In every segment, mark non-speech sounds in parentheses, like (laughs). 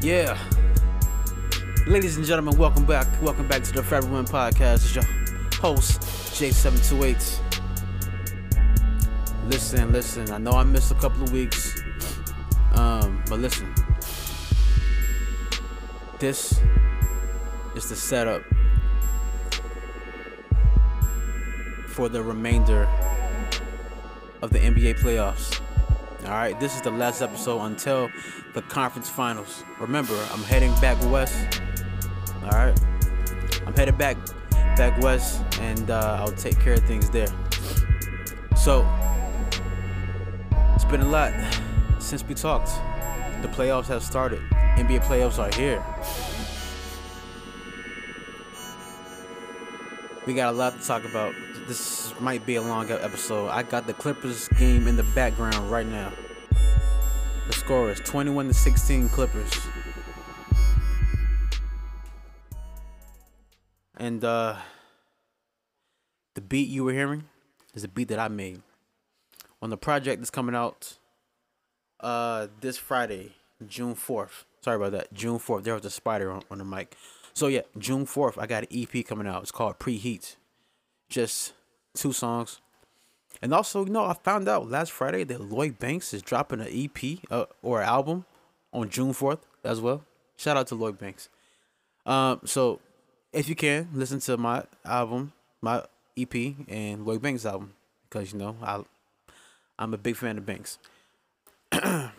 Yeah. Ladies and gentlemen, welcome back. Welcome back to the Forever Win Podcast. It's your host, J728. Listen, listen. I know I missed a couple of weeks. Um, but listen. This is the setup for the remainder of the NBA playoffs. All right, this is the last episode until the conference finals. Remember, I'm heading back west. All right, I'm headed back back west, and uh, I'll take care of things there. So it's been a lot since we talked. The playoffs have started. NBA playoffs are here. We got a lot to talk about. This might be a long episode. I got the Clippers game in the background right now. The score is 21 to 16 Clippers. And uh the beat you were hearing is a beat that I made on the project that's coming out uh this Friday, June 4th. Sorry about that. June 4th. There was a spider on, on the mic. So yeah, June 4th, I got an EP coming out. It's called Preheat. Just two songs. And also, you know, I found out last Friday that Lloyd Banks is dropping an EP uh, or album on June 4th as well. Shout out to Lloyd Banks. Um, so if you can, listen to my album, my EP, and Lloyd Banks album. Because, you know, I, I'm a big fan of Banks. (clears throat)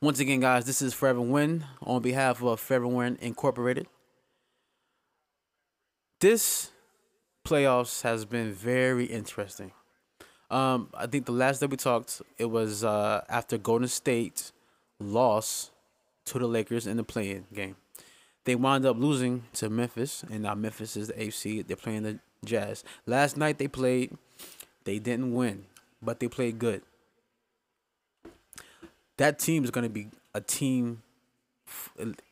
Once again, guys, this is Forever Win on behalf of Forever Win Incorporated. This playoffs has been very interesting. Um, I think the last that we talked, it was uh, after Golden State lost to the Lakers in the play-in game. They wound up losing to Memphis, and now Memphis is the AFC. They're playing the Jazz. Last night they played, they didn't win, but they played good that team is going to be a team.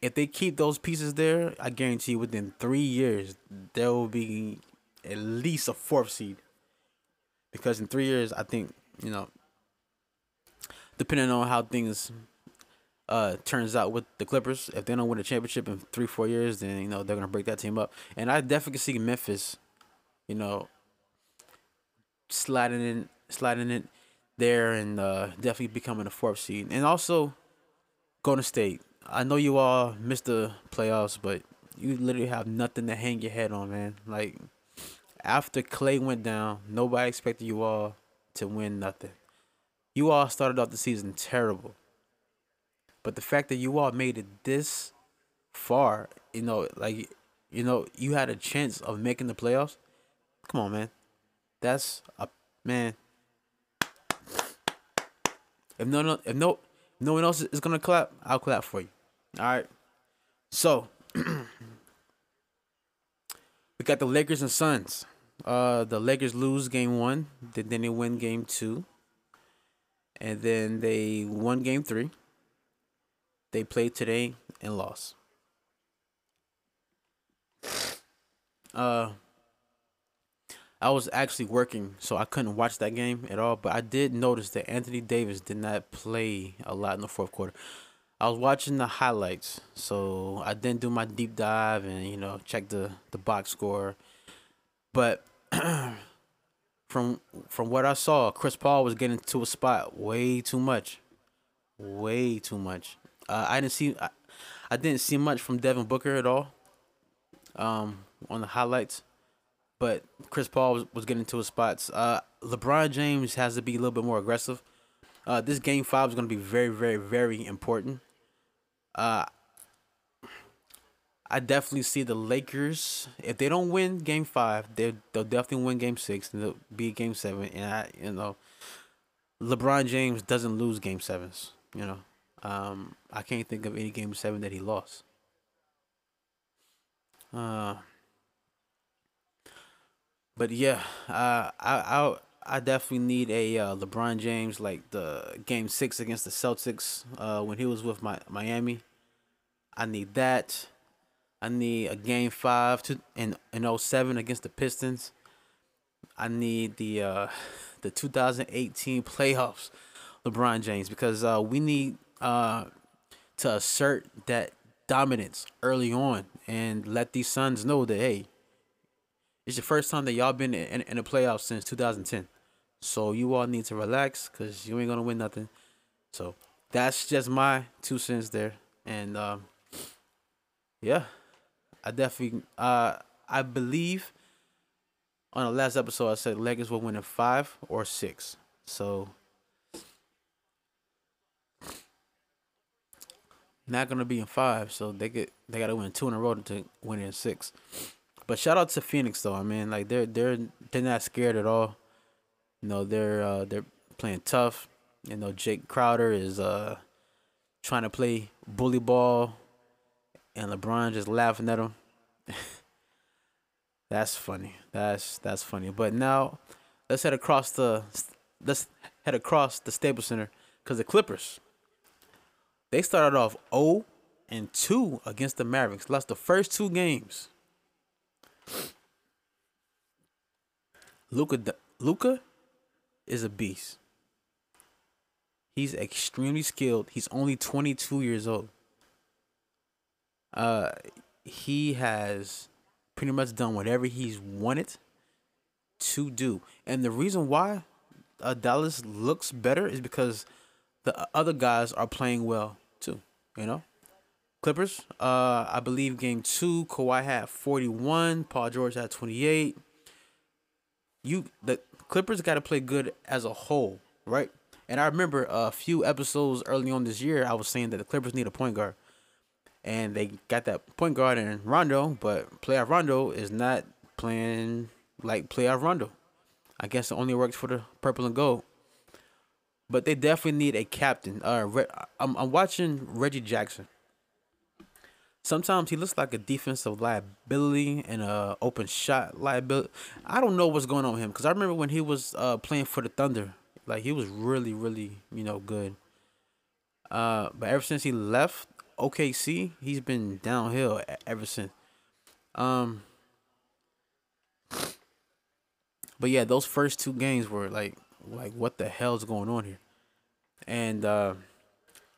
If they keep those pieces there, I guarantee within three years there will be at least a fourth seed. Because in three years, I think you know, depending on how things uh turns out with the Clippers, if they don't win a championship in three four years, then you know they're gonna break that team up. And I definitely see Memphis, you know, sliding in, sliding in there and uh, definitely becoming a fourth seed. And also, Golden State. I know you all missed the playoffs, but you literally have nothing to hang your head on, man. Like after Clay went down, nobody expected you all to win nothing. You all started off the season terrible. But the fact that you all made it this far, you know, like you know, you had a chance of making the playoffs. Come on, man. That's a man. If no, no, if no, no one else is gonna clap, I'll clap for you. All right. So (clears throat) we got the Lakers and Suns. Uh, the Lakers lose game one, then they win game two, and then they won game three. They played today and lost. Uh, I was actually working, so I couldn't watch that game at all. But I did notice that Anthony Davis did not play a lot in the fourth quarter. I was watching the highlights, so I didn't do my deep dive and you know check the the box score. But from from what I saw, Chris Paul was getting to a spot way too much, way too much. Uh, I didn't see I, I didn't see much from Devin Booker at all. Um, on the highlights but Chris Paul was, was getting to his spots. Uh, LeBron James has to be a little bit more aggressive. Uh, this game five is going to be very, very, very important. Uh, I definitely see the Lakers. If they don't win game five, they they'll definitely win game six and they'll be game seven. And I, you know, LeBron James doesn't lose game sevens. You know, um, I can't think of any game seven that he lost. Uh, but yeah, uh, I I I definitely need a uh, LeBron James like the game six against the Celtics uh, when he was with my Miami. I need that. I need a game five to in in 07 against the Pistons. I need the uh, the 2018 playoffs, LeBron James, because uh, we need uh, to assert that dominance early on and let these Suns know that hey, it's the first time that y'all been in, in the playoffs since 2010. So you all need to relax because you ain't gonna win nothing. So that's just my two cents there. And um, yeah, I definitely uh I believe on the last episode I said Lakers will win in five or six. So not gonna be in five, so they get they gotta win two in a row to win in six. But shout out to Phoenix though. I mean, like they're they're they're not scared at all. You know, they're uh, they're playing tough. You know, Jae Crowder is uh trying to play bully ball, and LeBron just laughing at him. (laughs) that's funny. That's that's funny. But now, let's head across the let's head across the Staples Center because the Clippers they started off 0 and 2 against the Mavericks. Lost the first two games. Luka Luka is a beast. He's extremely skilled. He's only 22 years old. Uh he has pretty much done whatever he's wanted to do. And the reason why uh, Dallas looks better is because the other guys are playing well too. You know, Clippers. Uh, I believe game two, Kawhi had forty one, Paul George had twenty eight. You the Clippers got to play good as a whole, right? And I remember a few episodes early on this year, I was saying that the Clippers need a point guard, and they got that point guard in Rondo, but playoff Rondo is not playing like playoff Rondo. I guess it only works for the purple and gold but they definitely need a captain. Uh, I'm I'm watching Reggie Jackson. Sometimes he looks like a defensive liability and a open shot liability. I don't know what's going on with him because I remember when he was uh, playing for the Thunder, like he was really really you know good. Uh, but ever since he left OKC, he's been downhill ever since. Um, but yeah, those first two games were like like what the hell's going on here? And uh,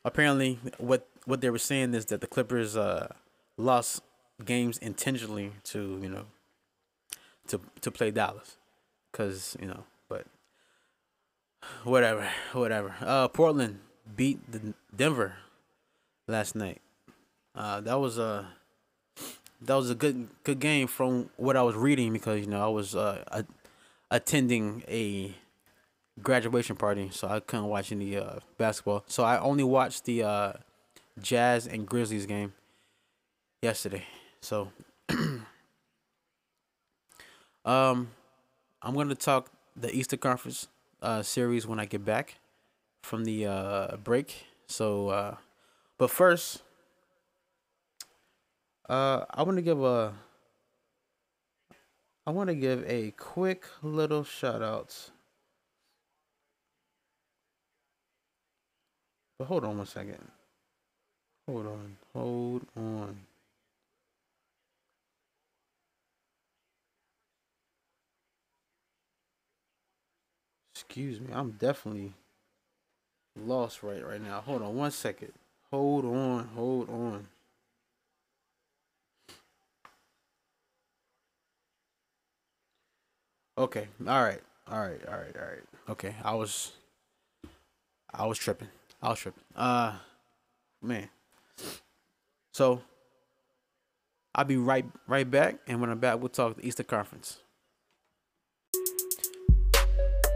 apparently, what what they were saying is that the Clippers uh, lost games intentionally to you know to to play Dallas, cause you know, but whatever, whatever. Uh, Portland beat the Denver last night. Uh, that was a that was a good good game from what I was reading because you know I was uh, a, attending a graduation party, so I couldn't watch any uh, basketball. So I only watched the uh, Jazz and Grizzlies game yesterday. So (clears throat) um I'm gonna talk the Eastern Conference uh, series when I get back from the uh, break. So uh, but first uh I wanna give a I want to give a quick little shout out But hold on one second. Hold on. Hold on. Excuse me. I'm definitely lost right right now. Hold on one second. Hold on. Hold on. Okay. All right. All right. All right. All right. Okay. I was I was tripping. I was tripping. Uh, man. So I'll be right right back, and when I'm back, we'll talk the Easter Conference.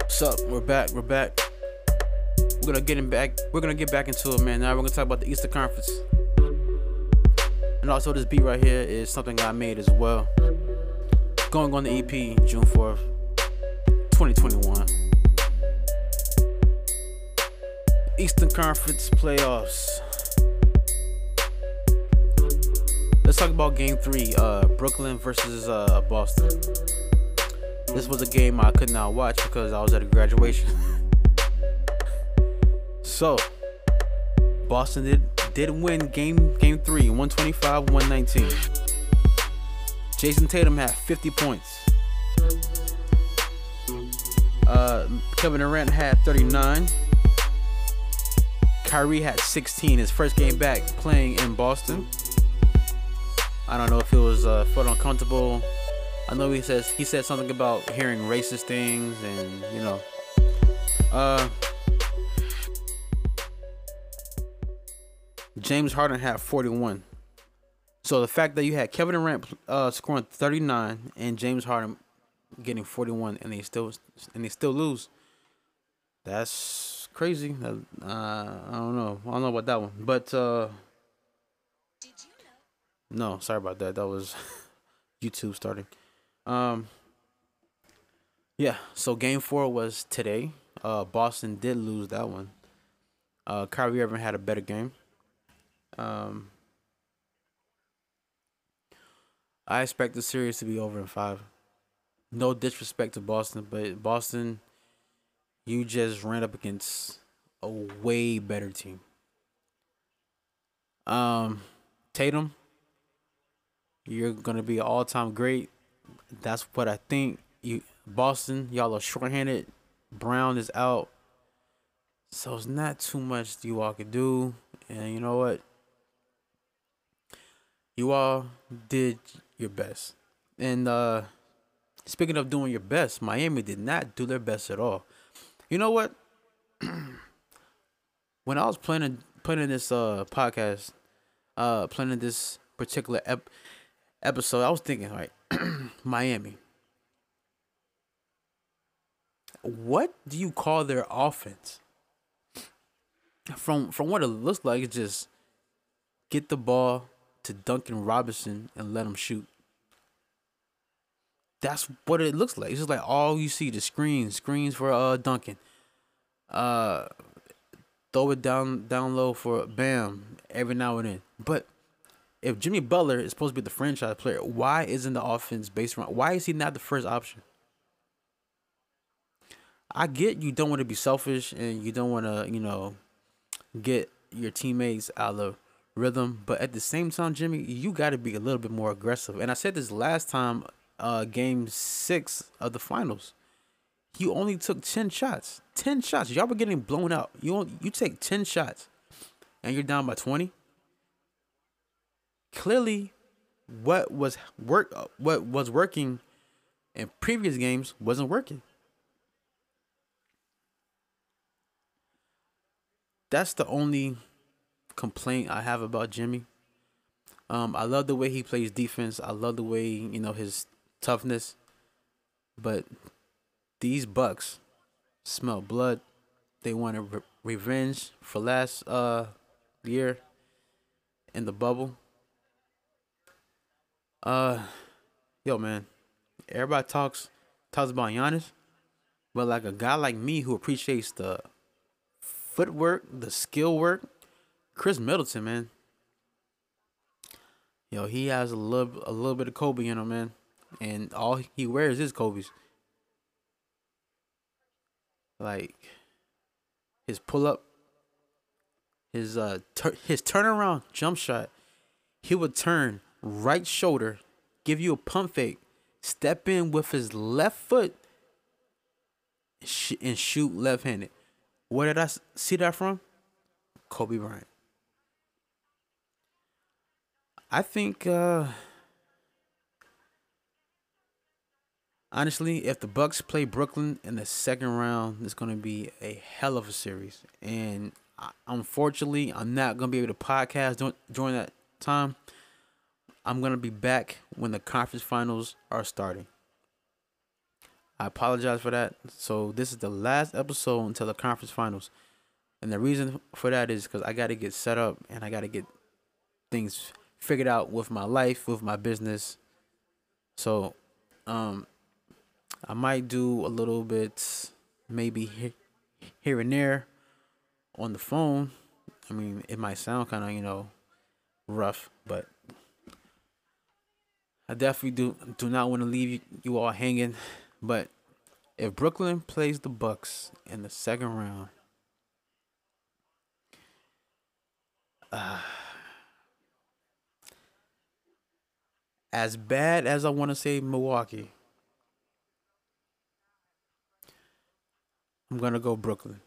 What's up? We're back. We're back. Gonna get in back. We're gonna get back into it, man. Now we're gonna talk about the Eastern Conference. And also, this beat right here is something I made as well. Going on the EP June 4th, 2021. Eastern Conference playoffs. Let's talk about game three, uh, Brooklyn versus uh, Boston. This was a game I could not watch because I was at a graduation. (laughs) so, Boston did did win game game three, 125, 119. Jayson Tatum had 50 points. Uh, Kevin Durant had 39. Kyrie had 16 his first game back playing in Boston. I don't know if it was uh, felt uncomfortable. I know he says he said something about hearing racist things and you know. Uh, James Harden had 41. So the fact that you had Kevin Durant uh, scoring 39 and James Harden getting 41 and they still and they still lose. That's crazy. Uh, I don't know. I don't know about that one. But uh No, sorry about that. That was (laughs) YouTube starting. Um Yeah, so game 4 was today. Uh Boston did lose that one. Uh Kyrie Irving had a better game. Um I expect the series to be over in 5 no disrespect to Boston, but Boston, you just ran up against a way better team. Um, Tatum, you're gonna be an all-time great. That's what I think. You Boston, y'all are shorthanded. Brown is out, so it's not too much you all can do. And you know what? You all did your best, and uh Speaking of doing your best, Miami did not do their best at all. You know what? (clears throat) when I was planning planning this uh podcast, uh planning this particular ep- episode, I was thinking like (clears throat) Miami. What do you call their offense? From from what it looks like, it's just get the ball to Duncan Robinson and let him shoot that's what it looks like. It's just like all you see the screens, screens for uh Duncan. Uh throw it down down low for Bam every now and then. But if Jimmy Butler is supposed to be the franchise player, why isn't the offense based around why is he not the first option? I get you don't want to be selfish and you don't want to, you know, get your teammates out of rhythm, but at the same time, Jimmy, you got to be a little bit more aggressive. And I said this last time uh, game six of the finals. You only took ten shots. Ten shots. Y'all were getting blown out. You only, you take ten shots, and you're down by twenty. Clearly, what was work what was working in previous games wasn't working. That's the only complaint I have about Jimmy. Um, I love the way he plays defense. I love the way you know his toughness. But these Bucks smell blood. They want re- revenge for last uh year in the bubble. Uh, yo, man, everybody talks talks about Giannis, but like a guy like me who appreciates the footwork, the skill work, Khris Middleton, man. Yo, he has a little a little bit of Kobe in him, man and all he wears is Kobe's. Like his pull up, his uh tur- his turnaround jump shot, he would turn right shoulder, give you a pump fake, step in with his left foot, sh- and shoot left handed. Where did I see that from? Kobe Bryant. I think uh honestly, if the Bucks play Brooklyn in the second round, it's going to be a hell of a series. And unfortunately, I'm not going to be able to podcast during that time. I'm going to be back when the conference finals are starting. I apologize for that. So this is the last episode until the conference finals. And the reason for that is because I got to get set up and I got to get things figured out with my life, with my business. So, um, I might do a little bit, maybe here and there on the phone. I mean, it might sound kind of, you know, rough, but I definitely do do not want to leave you, you all hanging. But if Brooklyn plays the Bucks in the second round, uh, as bad as I want to say Milwaukee, I'm gonna go Brooklyn.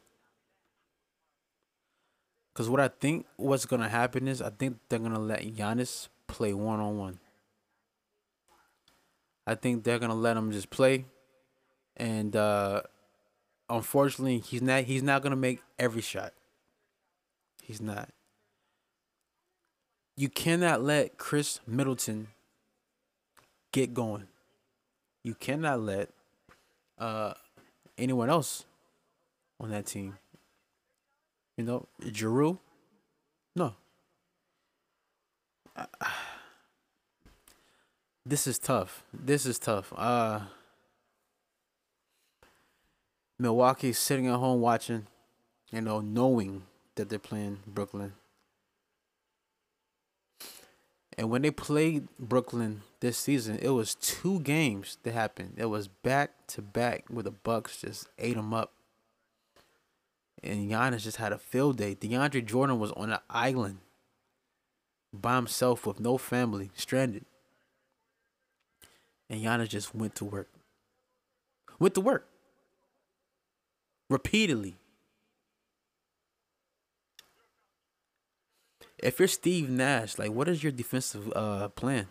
Because what I think what's gonna happen is I think they're gonna let Giannis play one on one. I think they're gonna let him just play, and uh, unfortunately, he's not. He's not gonna make every shot. He's not. You cannot let Khris Middleton get going. You cannot let uh, anyone else on that team. You know, Jrue. No. (sighs) this is tough. This is tough. Uh Milwaukee's sitting at home watching, you know, knowing that they're playing Brooklyn. And when they played Brooklyn this season, it was two games that happened. It was back to back where the Bucks just ate them up. And Giannis just had a field day. DeAndre Jordan was on an island by himself with no family, stranded. And Giannis just went to work. Went to work. Repeatedly. If you're Steve Nash, like what is your defensive uh plan?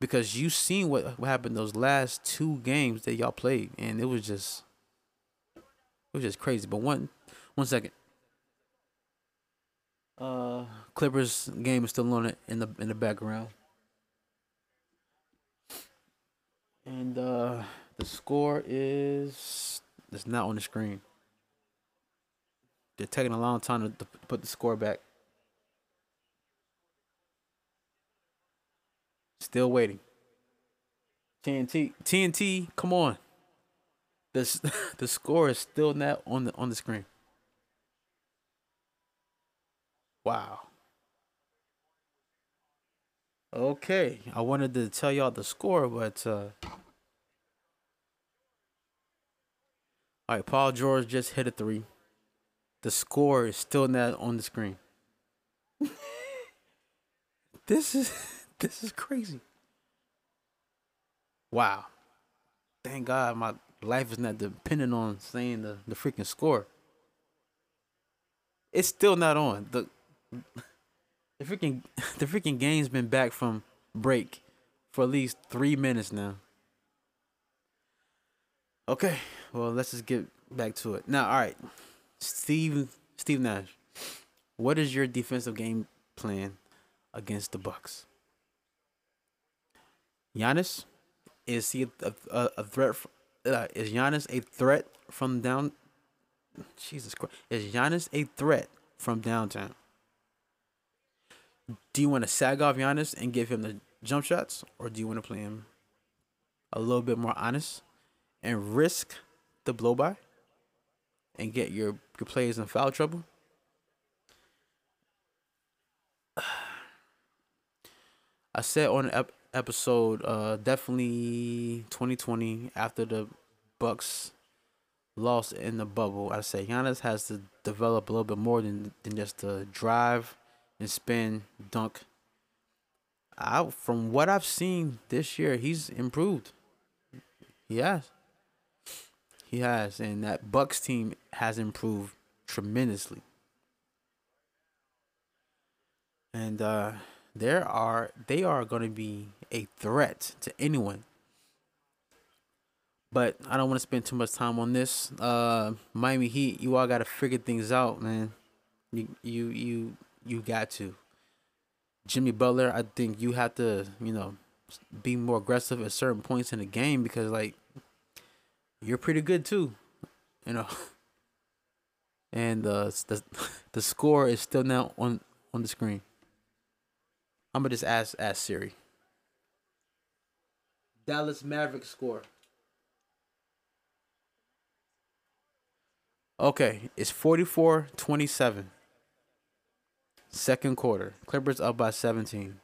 Because you seen what, what happened those last two games that y'all played, and it was just it was just crazy. But one one second. Uh Clippers game is still on it in the in the background. And uh the score is it's not on the screen. They're taking a long time to, to put the score back. Still waiting. TNT, TNT, come on. The (laughs) the score is still not on the on the screen. Wow. Okay, I wanted to tell y'all the score, but uh All right, Paul George just hit a three. The score is still not on the screen. (laughs) this is this is crazy. Wow. Thank God my life is not dependent on saying the, the freaking score. It's still not on. The (laughs) the freaking (laughs) the freaking game's been back from break for at least three minutes now. Okay, well let's just get back to it. Now, all right. Steve Steve Nash. What is your defensive game plan against the Bucks? Giannis, is he a, a, a threat? Uh, is Giannis a threat from down? Jesus Christ! Is Giannis a threat from downtown? Do you want to sag off Giannis and give him the jump shots, or do you want to play him a little bit more honest and risk the blow by and get your your players in foul trouble? (sighs) I said on ep- episode uh definitely 2020 after the Bucks lost in the bubble. I say Giannis has to develop a little bit more than than just to drive and spin, dunk. I from what I've seen this year, he's improved. He has. He has, and that Bucks team has improved tremendously. And uh there are they are going to be a threat to anyone. But I don't want to spend too much time on this. Uh, Miami Heat, you all got to figure things out, man. You you you you got to. Jimmy Butler, I think you have to, you know, be more aggressive at certain points in the game because like you're pretty good too, you know. (laughs) And uh, the (laughs) the score is still now on on the screen. I'm gonna just ask ask Siri. Dallas Mavericks score. Okay, it's 44-27. Second quarter. Clippers up by 17.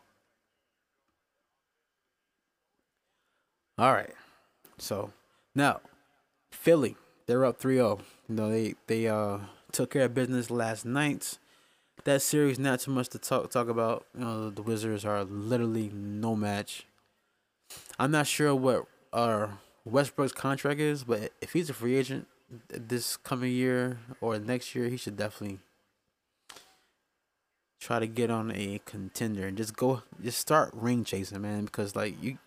All right. So, now Philly, they're up 3-0. You know, they they uh took care of business last night that series not too much to talk talk about. You know, the Wizards are literally no match. I'm not sure what uh Westbrook's contract is, but if he's a free agent this coming year or next year, he should definitely try to get on a contender and just go just start ring chasing, man, because like you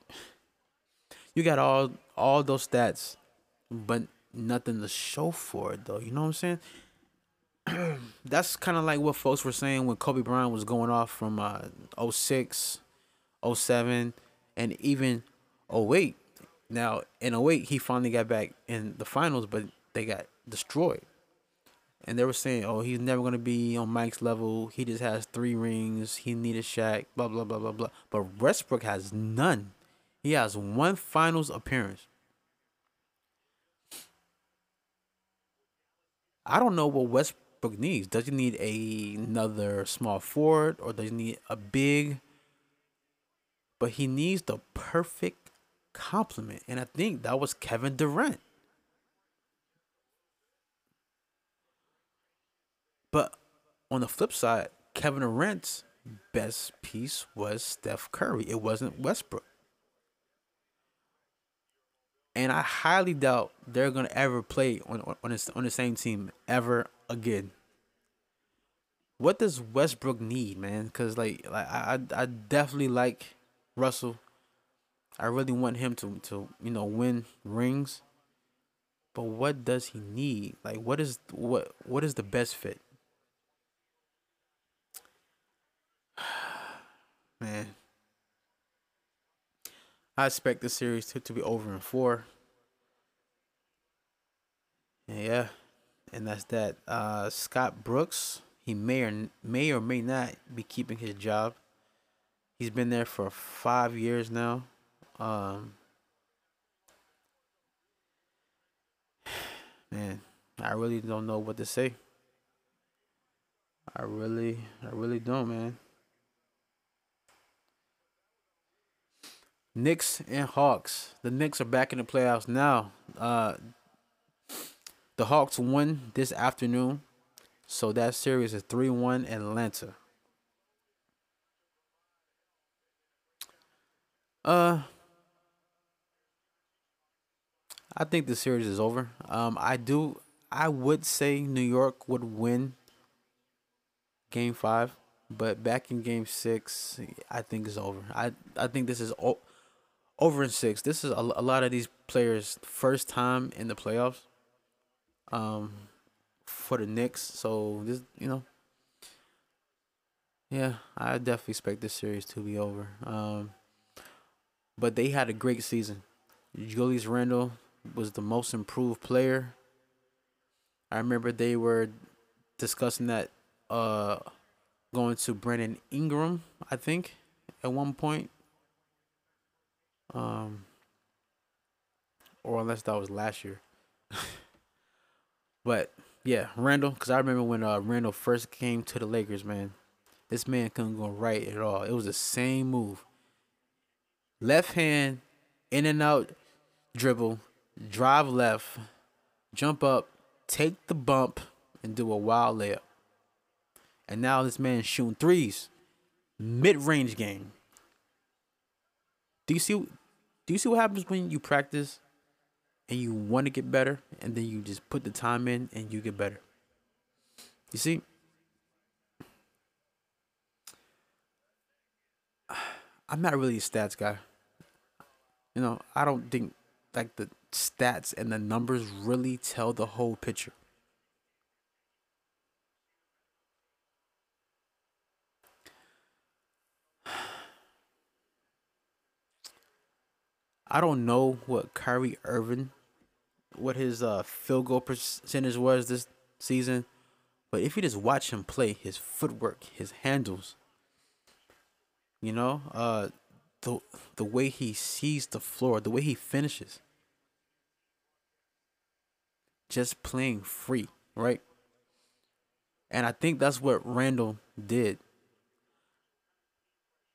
you got all all those stats, but nothing to show for it though. You know what I'm saying? (clears throat) That's kind of like what folks were saying when Kobe Bryant was going off from uh 06, 07, and even 08. Now in 08 he finally got back in the finals, but they got destroyed and they were saying, "Oh, he's never gonna be on Mike's level. He just has three rings. He needed Shaq." Blah blah blah blah blah. But Westbrook has none. He has one Finals appearance. I don't know what Westbrook needs. Does he need a, another small forward or does he need a big? But he needs the perfect complement, and I think that was Kevin Durant. But on the flip side, Kevin Durant's best piece was Steph Curry. It wasn't Westbrook. And I highly doubt they're gonna ever play on on, on, on the same team ever again. What does Westbrook need, man? Cause like, like I I definitely like Russell. I really want him to to you know win rings. But what does he need? Like, what is what what is the best fit? (sighs) Man. I expect the series to, to be over in four. Yeah, and that's that. Uh, Scott Brooks, he may or may or may not be keeping his job. He's been there for five years now. Um, (sighs) man, I really don't know what to say. I really, I really don't, man. Knicks and Hawks. The Knicks are back in the playoffs now. Uh, the Hawks won this afternoon, so that series is 3 1 Atlanta. Uh, I think the series is over. Um, I do. I would say New York would win Game Five, but back in Game Six, I think it's over. I I think this is o- over in six. This is a, a lot of these players' first time in the playoffs. Um, for the Knicks, so this you know. Yeah, I definitely expect this series to be over. Um, but they had a great season. Julius Randle was the most improved player. I remember they were discussing that uh going to Brandon Ingram, I think, at one point. Um, or unless that was last year. (laughs) but yeah, Randle, because I remember when uh, Randle first came to the Lakers, man, this man couldn't go right at all. It was the same move. Left hand, in and out, dribble, drive left, jump up, take the bump, and do a wild layup. And now this man shooting threes, mid range game. Do you see? Do you see what happens when you practice and you want to get better and then you just put the time in and you get better? You see? (sighs) I'm not really a stats guy. You know, I don't think like the stats and the numbers really tell the whole picture. I don't know what Kyrie Irving, what his uh, field goal percentage was this season, but if you just watch him play, his footwork, his handles, you know, uh, the the way he sees the floor, the way he finishes, just playing free, right? And I think that's what Randle did.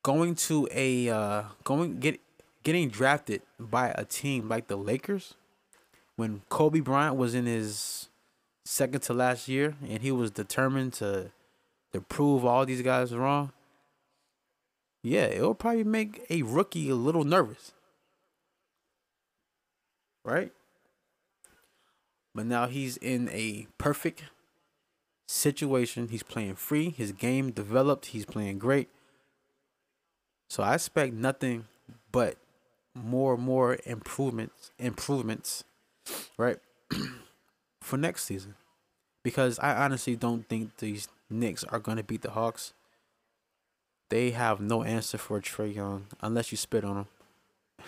Going to a uh, going get getting drafted by a team like the Lakers when Kobe Bryant was in his second to last year and he was determined to to prove all these guys wrong. Yeah, it'll probably make a rookie a little nervous. Right? But now he's in a perfect situation. He's playing free. His game developed. He's playing great. So I expect nothing but more and more improvements improvements, right? (clears throat) for next season. Because I honestly don't think these Knicks are gonna beat the Hawks. They have no answer for Trae Young unless you spit on him. (sighs)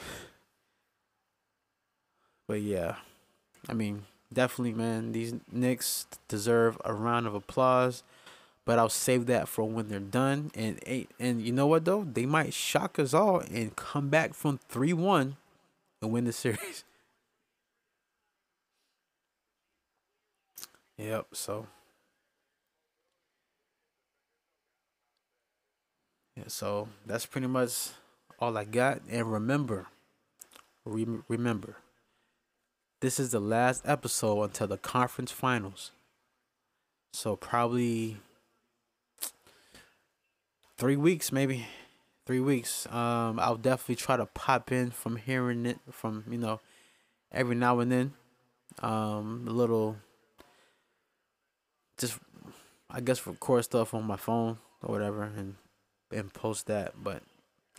But yeah, I mean, definitely, man, these Knicks deserve a round of applause. But I'll save that for when they're done. And and you know what though, they might shock us all and come back from three one and win the series. (laughs) Yep. So. Yeah. So that's pretty much all I got. And remember, re- remember this is the last episode until the conference finals. So probably three weeks, maybe three weeks. Um, I'll definitely try to pop in from hearing it from you know every now and then. Um, a little, just I guess record stuff on my phone or whatever, and and post that. But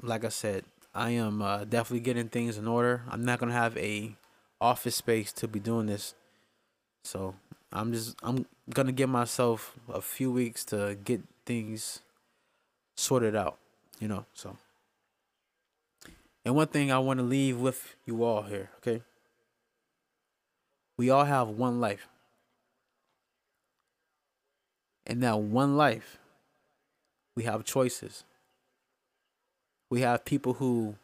like I said, I am uh, definitely getting things in order. I'm not gonna have a office space to be doing this. So I'm just I'm gonna give myself a few weeks to get things sorted out, you know. So and one thing I want to leave with you all here, okay? We all have one life. In that one life, we have choices. We have people who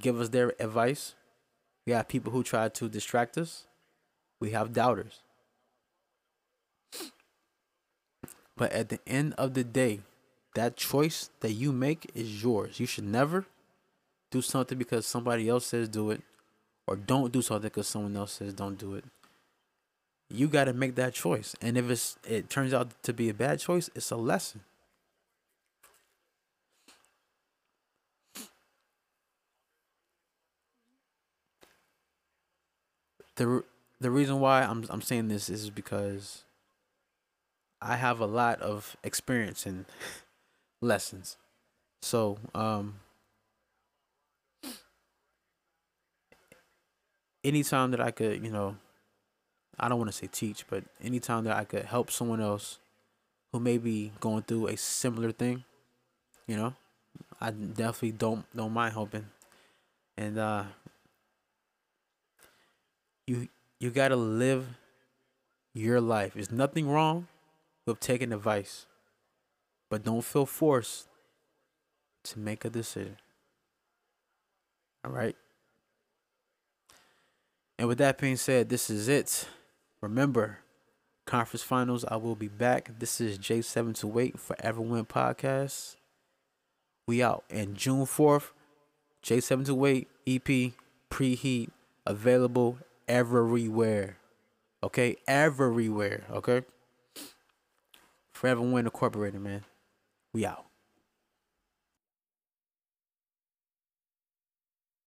give us their advice we have people who try to distract us. We have doubters. But at the end of the day, that choice that you make is yours. You should never do something because somebody else says do it, or don't do something because someone else says don't do it. You got to make that choice, and if it's it turns out to be a bad choice, it's a lesson. the the reason why I'm I'm saying this is because I have a lot of experience in lessons. So, um anytime that I could, you know, I don't want to say teach, but anytime that I could help someone else who may be going through a similar thing, you know, I definitely don't don't mind helping. And uh you you gotta live your life. There's nothing wrong with taking advice, but don't feel forced to make a decision. All right. And with that being said, this is it. Remember, conference finals. I will be back. This is J728 Forever Win podcast. We out. And June 4th, J728 EP preheat available everywhere. Okay? Everywhere. Okay? Forever Win Incorporated, man. We out.